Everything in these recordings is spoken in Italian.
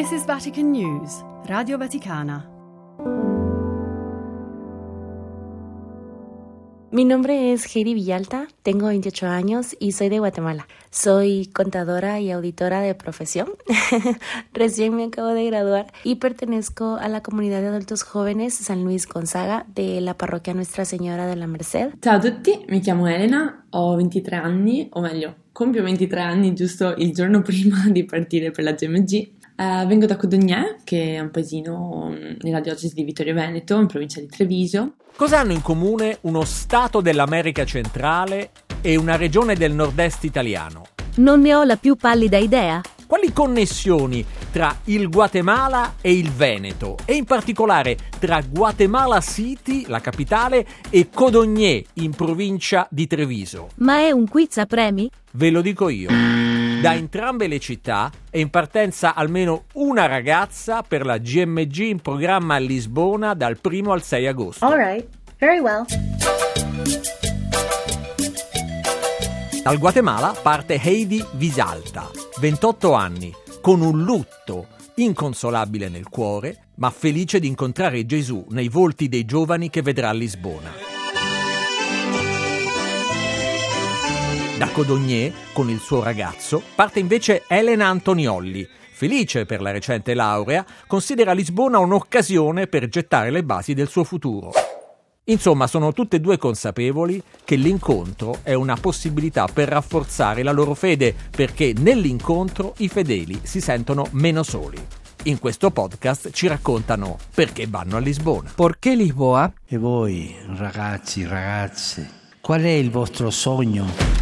This is Vatican News, Radio Vaticana. Mi nombre es Heidi Villalta, tengo 28 años y soy de Guatemala. Soy contadora y auditora de profesión. Recién me acabo de graduar y pertenezco a la comunidad de adultos jóvenes San Luis Gonzaga de la parroquia Nuestra Señora de la Merced. Ciao a tutti, mi chiamo Elena, ho 23 anni, o meglio, compio 23 anni giusto il giorno prima di partire per la GMG Uh, vengo da Codognè, che è un paesino mm, nella diocesi di Vittorio Veneto, in provincia di Treviso. Cosa hanno in comune uno Stato dell'America centrale e una regione del nord-est italiano? Non ne ho la più pallida idea. Quali connessioni tra il Guatemala e il Veneto e in particolare tra Guatemala City, la capitale, e Codogné, in provincia di Treviso? Ma è un quiz a premi? Ve lo dico io. Da entrambe le città è in partenza almeno una ragazza per la GMG in programma a Lisbona dal 1 al 6 agosto. All right, very well. Dal Guatemala parte Heidi Visalta, 28 anni, con un lutto inconsolabile nel cuore, ma felice di incontrare Gesù nei volti dei giovani che vedrà a Lisbona. Da Codogné, con il suo ragazzo, parte invece Elena Antoniolli. Felice per la recente laurea, considera Lisbona un'occasione per gettare le basi del suo futuro. Insomma, sono tutte e due consapevoli che l'incontro è una possibilità per rafforzare la loro fede, perché nell'incontro i fedeli si sentono meno soli. In questo podcast ci raccontano perché vanno a Lisbona. Perché Lisboa? E voi, ragazzi, ragazze, qual è il vostro sogno?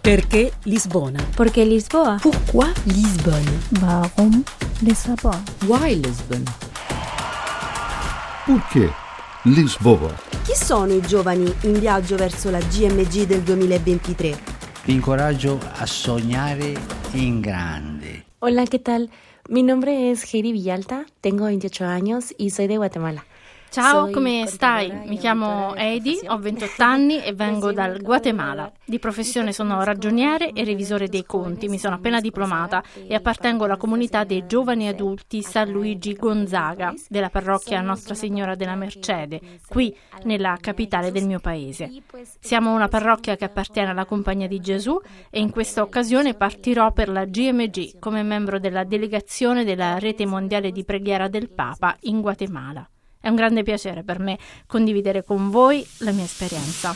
Perché Lisbona? Perché Lisboa? Pourquoi Lisbonne? Warum Lissabon? Why Lisbon? Perché Lisboa? Chi sono i giovani in viaggio verso la GMG del 2023? Vi incoraggio a sognare in grande. Hola, ¿qué tal? Mi nombre es Heidi Villalta, tengo 28 años y soy de Guatemala. Ciao, come stai? Mi chiamo Heidi, ho 28 anni e vengo dal Guatemala. Di professione sono ragioniere e revisore dei conti, mi sono appena diplomata e appartengo alla comunità dei giovani adulti San Luigi Gonzaga della parrocchia Nostra Signora della Mercede, qui nella capitale del mio paese. Siamo una parrocchia che appartiene alla Compagnia di Gesù e in questa occasione partirò per la GMG come membro della delegazione della Rete Mondiale di Preghiera del Papa in Guatemala. È un grande piacere per me condividere con voi la mia esperienza.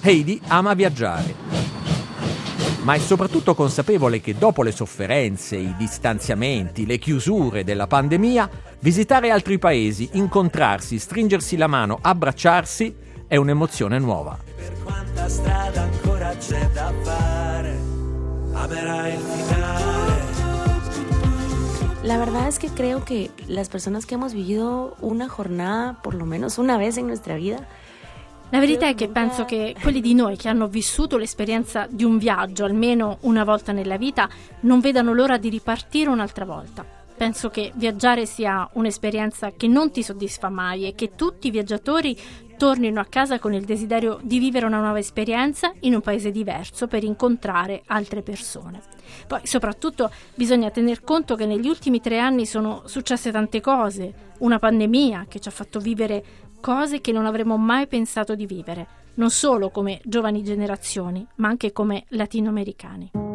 Heidi ama viaggiare, ma è soprattutto consapevole che dopo le sofferenze, i distanziamenti, le chiusure della pandemia, visitare altri paesi, incontrarsi, stringersi la mano, abbracciarsi è un'emozione nuova. Per quanta strada ancora c'è da fare, amerai il finale. La verdad es que creo que las personas que hemos vivido una jornada, por lo menos una vez en nuestra vida, la verità è che penso che quelli di noi che hanno vissuto l'esperienza di un viaggio almeno una volta nella vita non vedano l'ora di ripartire un'altra volta. Penso che viaggiare sia un'esperienza che non ti soddisfa mai e che tutti i viaggiatori tornino a casa con il desiderio di vivere una nuova esperienza in un paese diverso per incontrare altre persone. Poi soprattutto bisogna tener conto che negli ultimi tre anni sono successe tante cose, una pandemia che ci ha fatto vivere cose che non avremmo mai pensato di vivere, non solo come giovani generazioni, ma anche come latinoamericani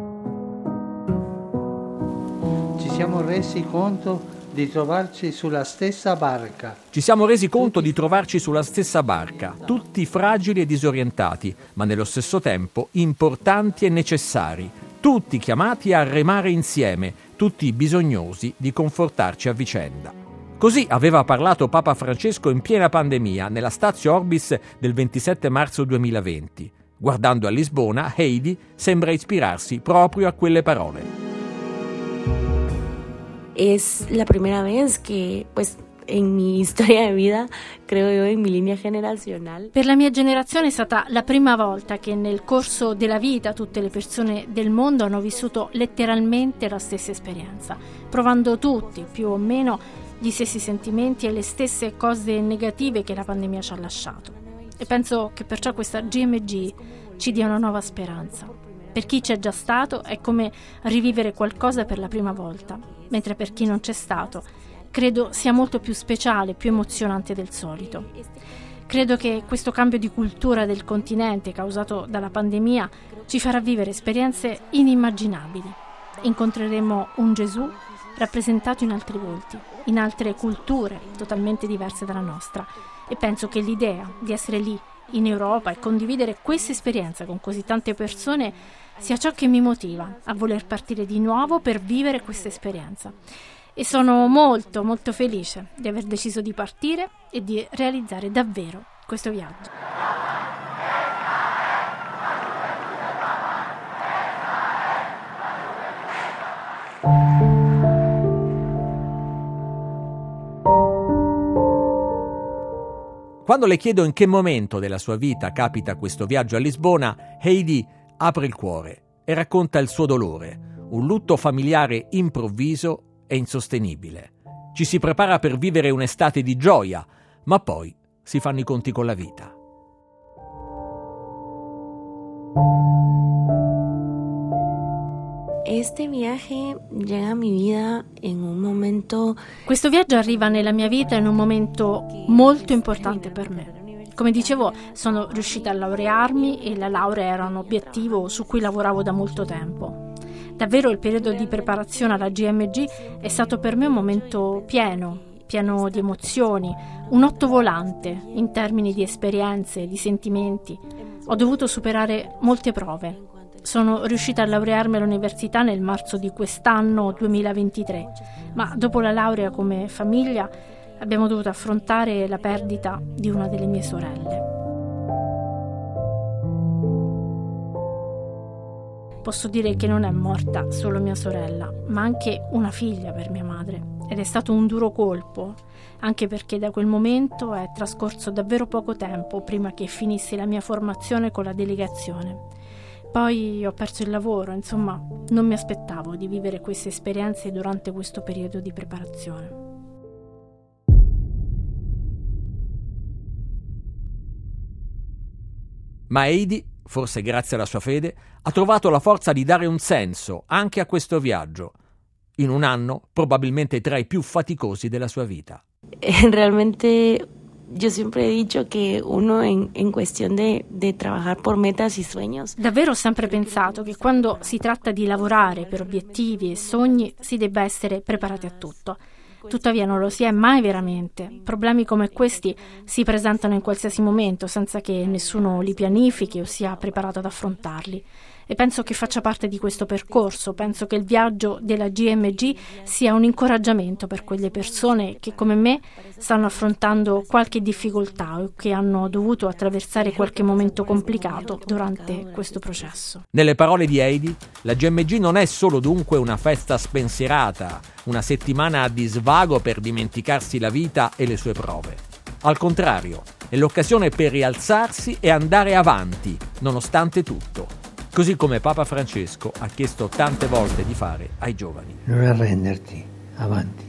siamo resi conto di trovarci sulla stessa barca. Ci siamo resi conto di trovarci sulla stessa barca, tutti fragili e disorientati, ma nello stesso tempo importanti e necessari, tutti chiamati a remare insieme, tutti bisognosi di confortarci a vicenda. Così aveva parlato Papa Francesco in piena pandemia nella Stazio Orbis del 27 marzo 2020. Guardando a Lisbona, Heidi sembra ispirarsi proprio a quelle parole. Es la primera vez que, pues, en mi storia di vita, credo io, in mia linea generazionale. Per la mia generazione è stata la prima volta che nel corso della vita tutte le persone del mondo hanno vissuto letteralmente la stessa esperienza, provando tutti, più o meno, gli stessi sentimenti e le stesse cose negative che la pandemia ci ha lasciato. E penso che perciò questa GMG ci dia una nuova speranza. Per chi c'è già stato è come rivivere qualcosa per la prima volta, mentre per chi non c'è stato credo sia molto più speciale, più emozionante del solito. Credo che questo cambio di cultura del continente causato dalla pandemia ci farà vivere esperienze inimmaginabili. Incontreremo un Gesù rappresentato in altri volti, in altre culture totalmente diverse dalla nostra e penso che l'idea di essere lì in Europa e condividere questa esperienza con così tante persone sia ciò che mi motiva a voler partire di nuovo per vivere questa esperienza e sono molto molto felice di aver deciso di partire e di realizzare davvero questo viaggio. Quando le chiedo in che momento della sua vita capita questo viaggio a Lisbona, Heidi apre il cuore e racconta il suo dolore, un lutto familiare improvviso è insostenibile. Ci si prepara per vivere un'estate di gioia, ma poi si fanno i conti con la vita. Este viaje llega a mi vida en un momento... Questo viaggio arriva nella mia vita in un momento molto importante per me. Come dicevo, sono riuscita a laurearmi e la laurea era un obiettivo su cui lavoravo da molto tempo. Davvero il periodo di preparazione alla GMG è stato per me un momento pieno, pieno di emozioni, un otto volante in termini di esperienze, di sentimenti. Ho dovuto superare molte prove. Sono riuscita a laurearmi all'università nel marzo di quest'anno 2023, ma dopo la laurea come famiglia abbiamo dovuto affrontare la perdita di una delle mie sorelle. posso dire che non è morta solo mia sorella, ma anche una figlia per mia madre. Ed è stato un duro colpo, anche perché da quel momento è trascorso davvero poco tempo prima che finissi la mia formazione con la delegazione. Poi ho perso il lavoro, insomma, non mi aspettavo di vivere queste esperienze durante questo periodo di preparazione. Ma Heidi forse grazie alla sua fede, ha trovato la forza di dare un senso anche a questo viaggio, in un anno probabilmente tra i più faticosi della sua vita. Realmente Yo siempre he dicho que uno en, en cuestión de, de, trabajar por metas y sueños. Davvero ho sempre pensato che quando si tratta di lavorare per obiettivi e sogni si debba essere preparati a tutto. Tuttavia non lo si è mai veramente. Problemi come questi si presentano in qualsiasi momento senza che nessuno li pianifichi o sia preparato ad affrontarli. E penso che faccia parte di questo percorso, penso che il viaggio della GMG sia un incoraggiamento per quelle persone che come me stanno affrontando qualche difficoltà o che hanno dovuto attraversare qualche momento complicato durante questo processo. Nelle parole di Heidi, la GMG non è solo dunque una festa spensierata, una settimana di svago per dimenticarsi la vita e le sue prove. Al contrario, è l'occasione per rialzarsi e andare avanti, nonostante tutto. Così come Papa Francesco ha chiesto tante volte di fare ai giovani. Non arrenderti, avanti.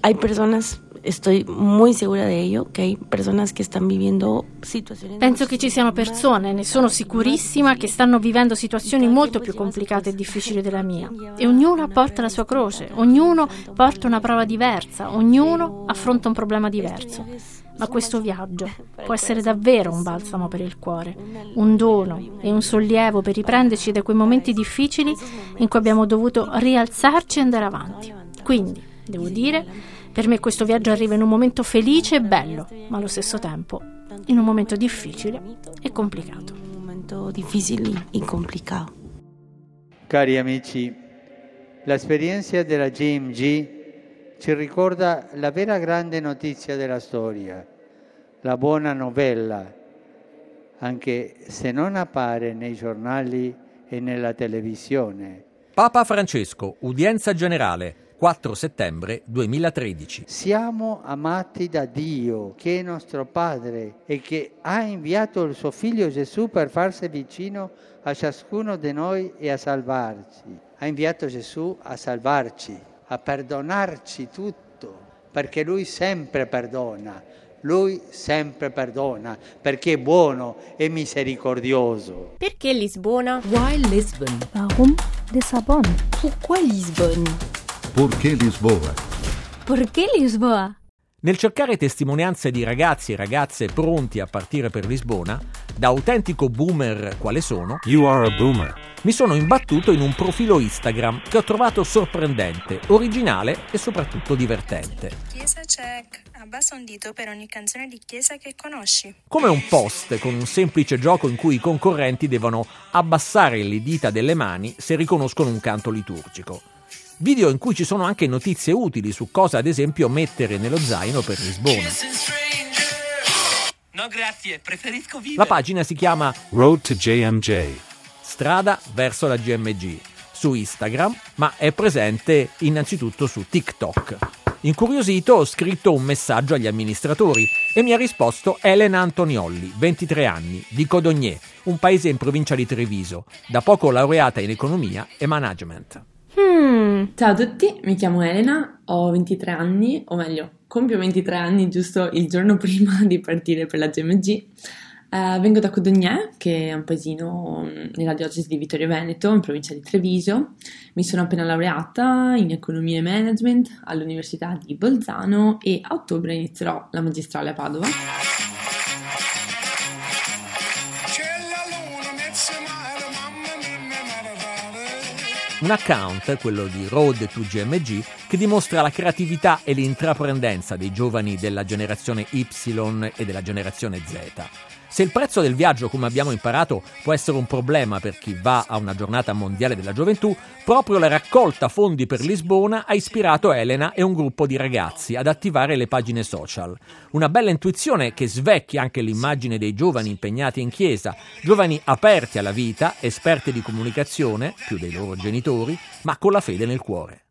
Hay personas estoy muy segura de ello, que hay personas que están viviendo situaciones... Penso che ci siano persone, ne sono sicurissima, che stanno vivendo situazioni molto più complicate e difficili della mia. E ognuno porta la sua croce, ognuno porta una prova diversa, ognuno affronta un problema diverso. Ma questo viaggio può essere davvero un balsamo per il cuore, un dono e un sollievo per riprenderci da quei momenti difficili in cui abbiamo dovuto rialzarci e andare avanti. Quindi, devo dire, per me questo viaggio arriva in un momento felice e bello, ma allo stesso tempo in un momento difficile e complicato. Un momento difficile e complicato. Cari amici, l'esperienza della GMG ci ricorda la vera grande notizia della storia, la buona novella, anche se non appare nei giornali e nella televisione. Papa Francesco, udienza generale, 4 settembre 2013. Siamo amati da Dio, che è nostro Padre e che ha inviato il suo Figlio Gesù per farsi vicino a ciascuno di noi e a salvarci. Ha inviato Gesù a salvarci, a perdonarci tutto, perché Lui sempre perdona, Lui sempre perdona perché è buono e misericordioso. Perché Lisbona? Why Lisbon? Warum Lissabon? Pourquoi Lisbonne? Perché Lisboa? Perché Lisboa? Nel cercare testimonianze di ragazzi e ragazze pronti a partire per Lisbona, da autentico boomer quale sono, You are a boomer. mi sono imbattuto in un profilo Instagram che ho trovato sorprendente, originale e soprattutto divertente. Chiesa check. Abbassa un dito per ogni canzone di chiesa che conosci. Come un post con un semplice gioco in cui i concorrenti devono abbassare le dita delle mani se riconoscono un canto liturgico. Video in cui ci sono anche notizie utili su cosa ad esempio mettere nello zaino per Lisbona. No grazie, preferisco vivere. La pagina si chiama Road to JMJ. Strada verso la GMG su Instagram, ma è presente innanzitutto su TikTok. Incuriosito ho scritto un messaggio agli amministratori e mi ha risposto Elena Antoniolli, 23 anni, di Codogné, un paese in provincia di Treviso, da poco laureata in economia e management. Hmm, ciao a tutti, mi chiamo Elena, ho 23 anni, o meglio, compio 23 anni giusto il giorno prima di partire per la GMG. Eh, vengo da Codogné, che è un paesino nella diocesi di Vittorio Veneto, in provincia di Treviso. Mi sono appena laureata in economia e management all'Università di Bolzano e a ottobre inizierò la magistrale a Padova. Un account, quello di Road to GMG, che dimostra la creatività e l'intraprendenza dei giovani della generazione Y e della generazione Z. Se il prezzo del viaggio, come abbiamo imparato, può essere un problema per chi va a una giornata mondiale della gioventù, proprio la raccolta fondi per Lisbona ha ispirato Elena e un gruppo di ragazzi ad attivare le pagine social. Una bella intuizione che svecchia anche l'immagine dei giovani impegnati in chiesa, giovani aperti alla vita, esperti di comunicazione, più dei loro genitori, ma con la fede nel cuore.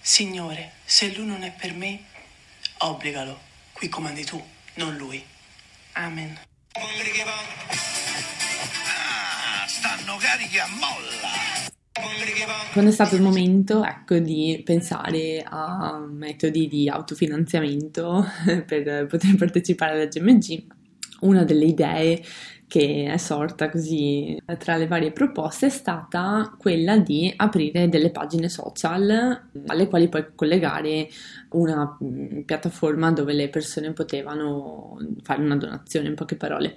Signore, se lui non è per me, obbligalo. Qui comandi tu, non lui. Amen. Ah, stanno carichi a molla. Quando è stato il momento, ecco, di pensare a metodi di autofinanziamento per poter partecipare alla GMG, una delle idee che è sorta così tra le varie proposte è stata quella di aprire delle pagine social alle quali poi collegare una mm, piattaforma dove le persone potevano fare una donazione, in poche parole.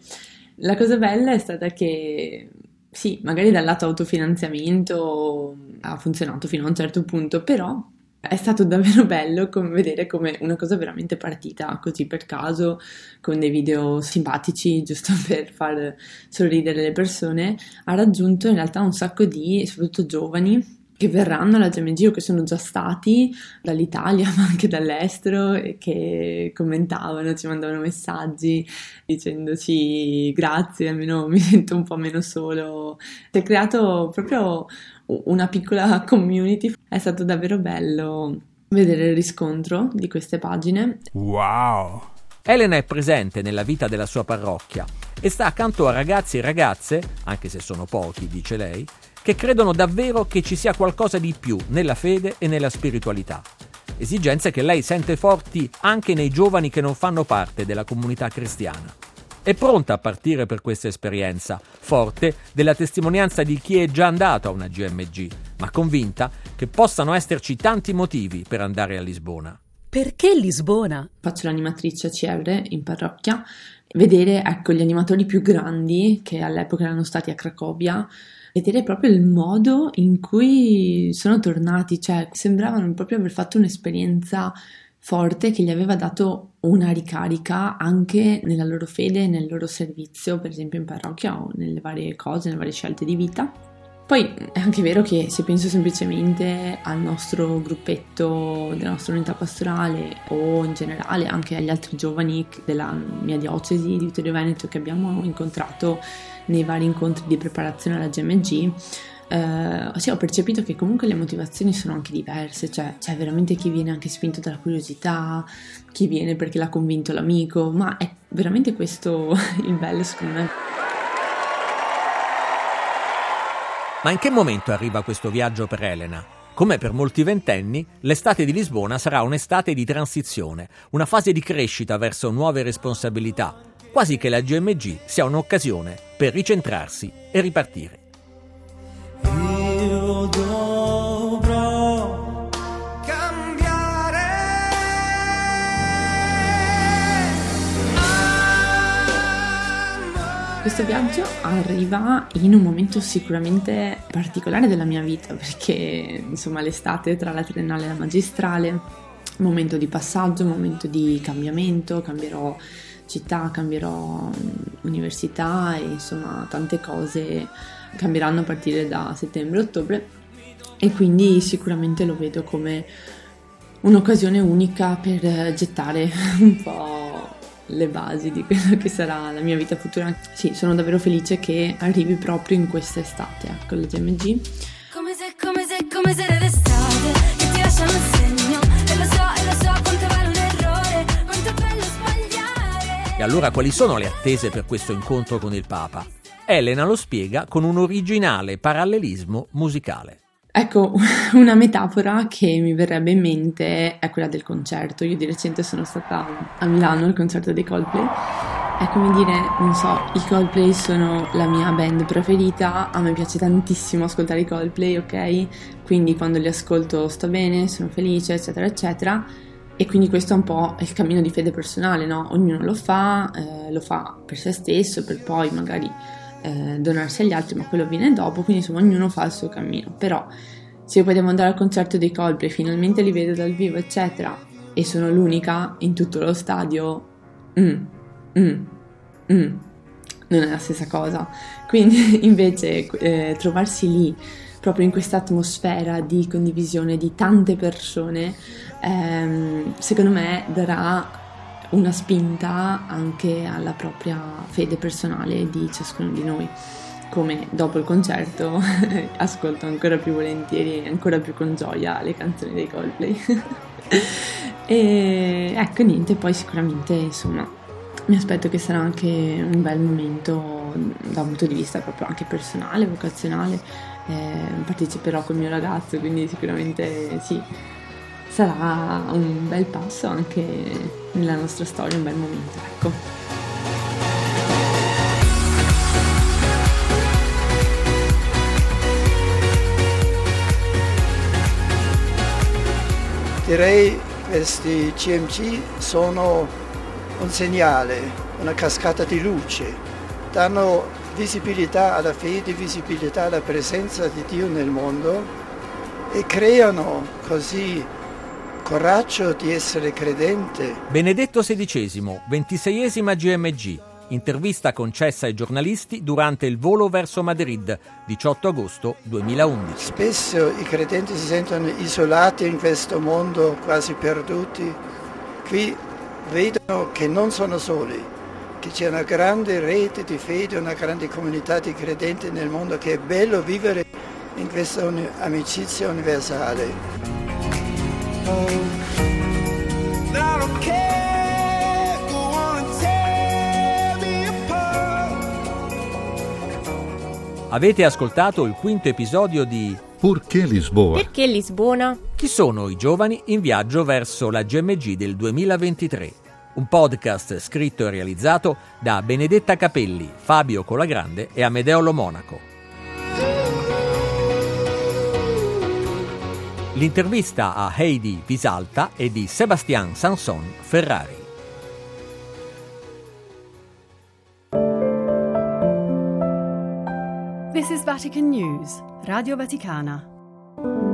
La cosa bella è stata che sì, magari dal lato autofinanziamento ha funzionato fino a un certo punto, però è stato davvero bello come vedere come una cosa veramente partita così per caso, con dei video simpatici, giusto per far sorridere le persone, ha raggiunto in realtà un sacco di, soprattutto giovani, che verranno alla GMG o che sono già stati dall'Italia ma anche dall'estero e che commentavano, ci mandavano messaggi dicendoci grazie, almeno mi sento un po' meno solo. Si è creato proprio una piccola community, è stato davvero bello vedere il riscontro di queste pagine. Wow! Elena è presente nella vita della sua parrocchia e sta accanto a ragazzi e ragazze, anche se sono pochi, dice lei, che credono davvero che ci sia qualcosa di più nella fede e nella spiritualità. Esigenze che lei sente forti anche nei giovani che non fanno parte della comunità cristiana. È pronta a partire per questa esperienza, forte della testimonianza di chi è già andato a una GMG, ma convinta che possano esserci tanti motivi per andare a Lisbona. Perché Lisbona? Faccio l'animatrice a Cievre in parrocchia, vedere ecco, gli animatori più grandi che all'epoca erano stati a Cracovia, vedere proprio il modo in cui sono tornati, cioè sembravano proprio aver fatto un'esperienza forte che gli aveva dato una ricarica anche nella loro fede e nel loro servizio, per esempio in parrocchia o nelle varie cose, nelle varie scelte di vita. Poi è anche vero che se penso semplicemente al nostro gruppetto della nostra unità pastorale o in generale anche agli altri giovani della mia diocesi di Vittorio Veneto che abbiamo incontrato nei vari incontri di preparazione alla GMG, eh, sì, ho percepito che comunque le motivazioni sono anche diverse, cioè c'è veramente chi viene anche spinto dalla curiosità, chi viene perché l'ha convinto l'amico, ma è veramente questo il bello secondo me. Ma in che momento arriva questo viaggio per Elena? Come per molti ventenni, l'estate di Lisbona sarà un'estate di transizione, una fase di crescita verso nuove responsabilità, quasi che la GMG sia un'occasione per ricentrarsi e ripartire. Questo viaggio arriva in un momento sicuramente particolare della mia vita perché insomma l'estate tra la triennale e la magistrale, momento di passaggio, momento di cambiamento, cambierò città, cambierò università e insomma tante cose cambieranno a partire da settembre-ottobre e quindi sicuramente lo vedo come un'occasione unica per gettare un po' le basi di quello che sarà la mia vita futura. Sì, sono davvero felice che arrivi proprio in questa estate, ecco, la GMG. Come se, come se, come se le estate che ti lasciano il segno e lo so, e lo so quanto vale un errore, quanto è bello sbagliare. E allora quali sono le attese per questo incontro con il Papa? Elena lo spiega con un originale parallelismo musicale. Ecco, una metafora che mi verrebbe in mente è quella del concerto. Io di recente sono stata a Milano al concerto dei Coldplay. È come dire, non so, i Coldplay sono la mia band preferita, a me piace tantissimo ascoltare i Coldplay, ok? Quindi quando li ascolto sto bene, sono felice, eccetera, eccetera. E quindi questo è un po' il cammino di fede personale, no? Ognuno lo fa, eh, lo fa per se stesso, per poi magari eh, donarsi agli altri, ma quello avviene dopo, quindi insomma ognuno fa il suo cammino. Però se io poi devo andare al concerto dei Coldplay, finalmente li vedo dal vivo, eccetera, e sono l'unica in tutto lo stadio, mm, mm, mm, non è la stessa cosa. Quindi invece eh, trovarsi lì, proprio in questa atmosfera di condivisione di tante persone, ehm, secondo me darà una spinta anche alla propria fede personale di ciascuno di noi. Come dopo il concerto ascolto ancora più volentieri e ancora più con gioia le canzoni dei Coldplay. e ecco niente, poi sicuramente insomma mi aspetto che sarà anche un bel momento da un punto di vista proprio anche personale, vocazionale. Eh, parteciperò col mio ragazzo, quindi sicuramente sì, sarà un bel passo anche nella nostra storia, un bel momento, ecco. Direi questi CMC sono un segnale, una cascata di luce, danno visibilità alla fede, visibilità alla presenza di Dio nel mondo e creano così coraggio di essere credente. Benedetto XVI, ventiseiesima GMG. Intervista concessa ai giornalisti durante il volo verso Madrid, 18 agosto 2011. Spesso i credenti si sentono isolati in questo mondo, quasi perduti. Qui vedono che non sono soli, che c'è una grande rete di fede, una grande comunità di credenti nel mondo, che è bello vivere in questa amicizia universale. Avete ascoltato il quinto episodio di Perché Lisboa? Perché Lisbona? Chi sono i giovani in viaggio verso la GMG del 2023? Un podcast scritto e realizzato da Benedetta Capelli, Fabio Colagrande e Amedeo Lo Monaco. L'intervista a Heidi Visalta è di Sebastian Sanson Ferrari. This is Vatican News, Radio Vaticana.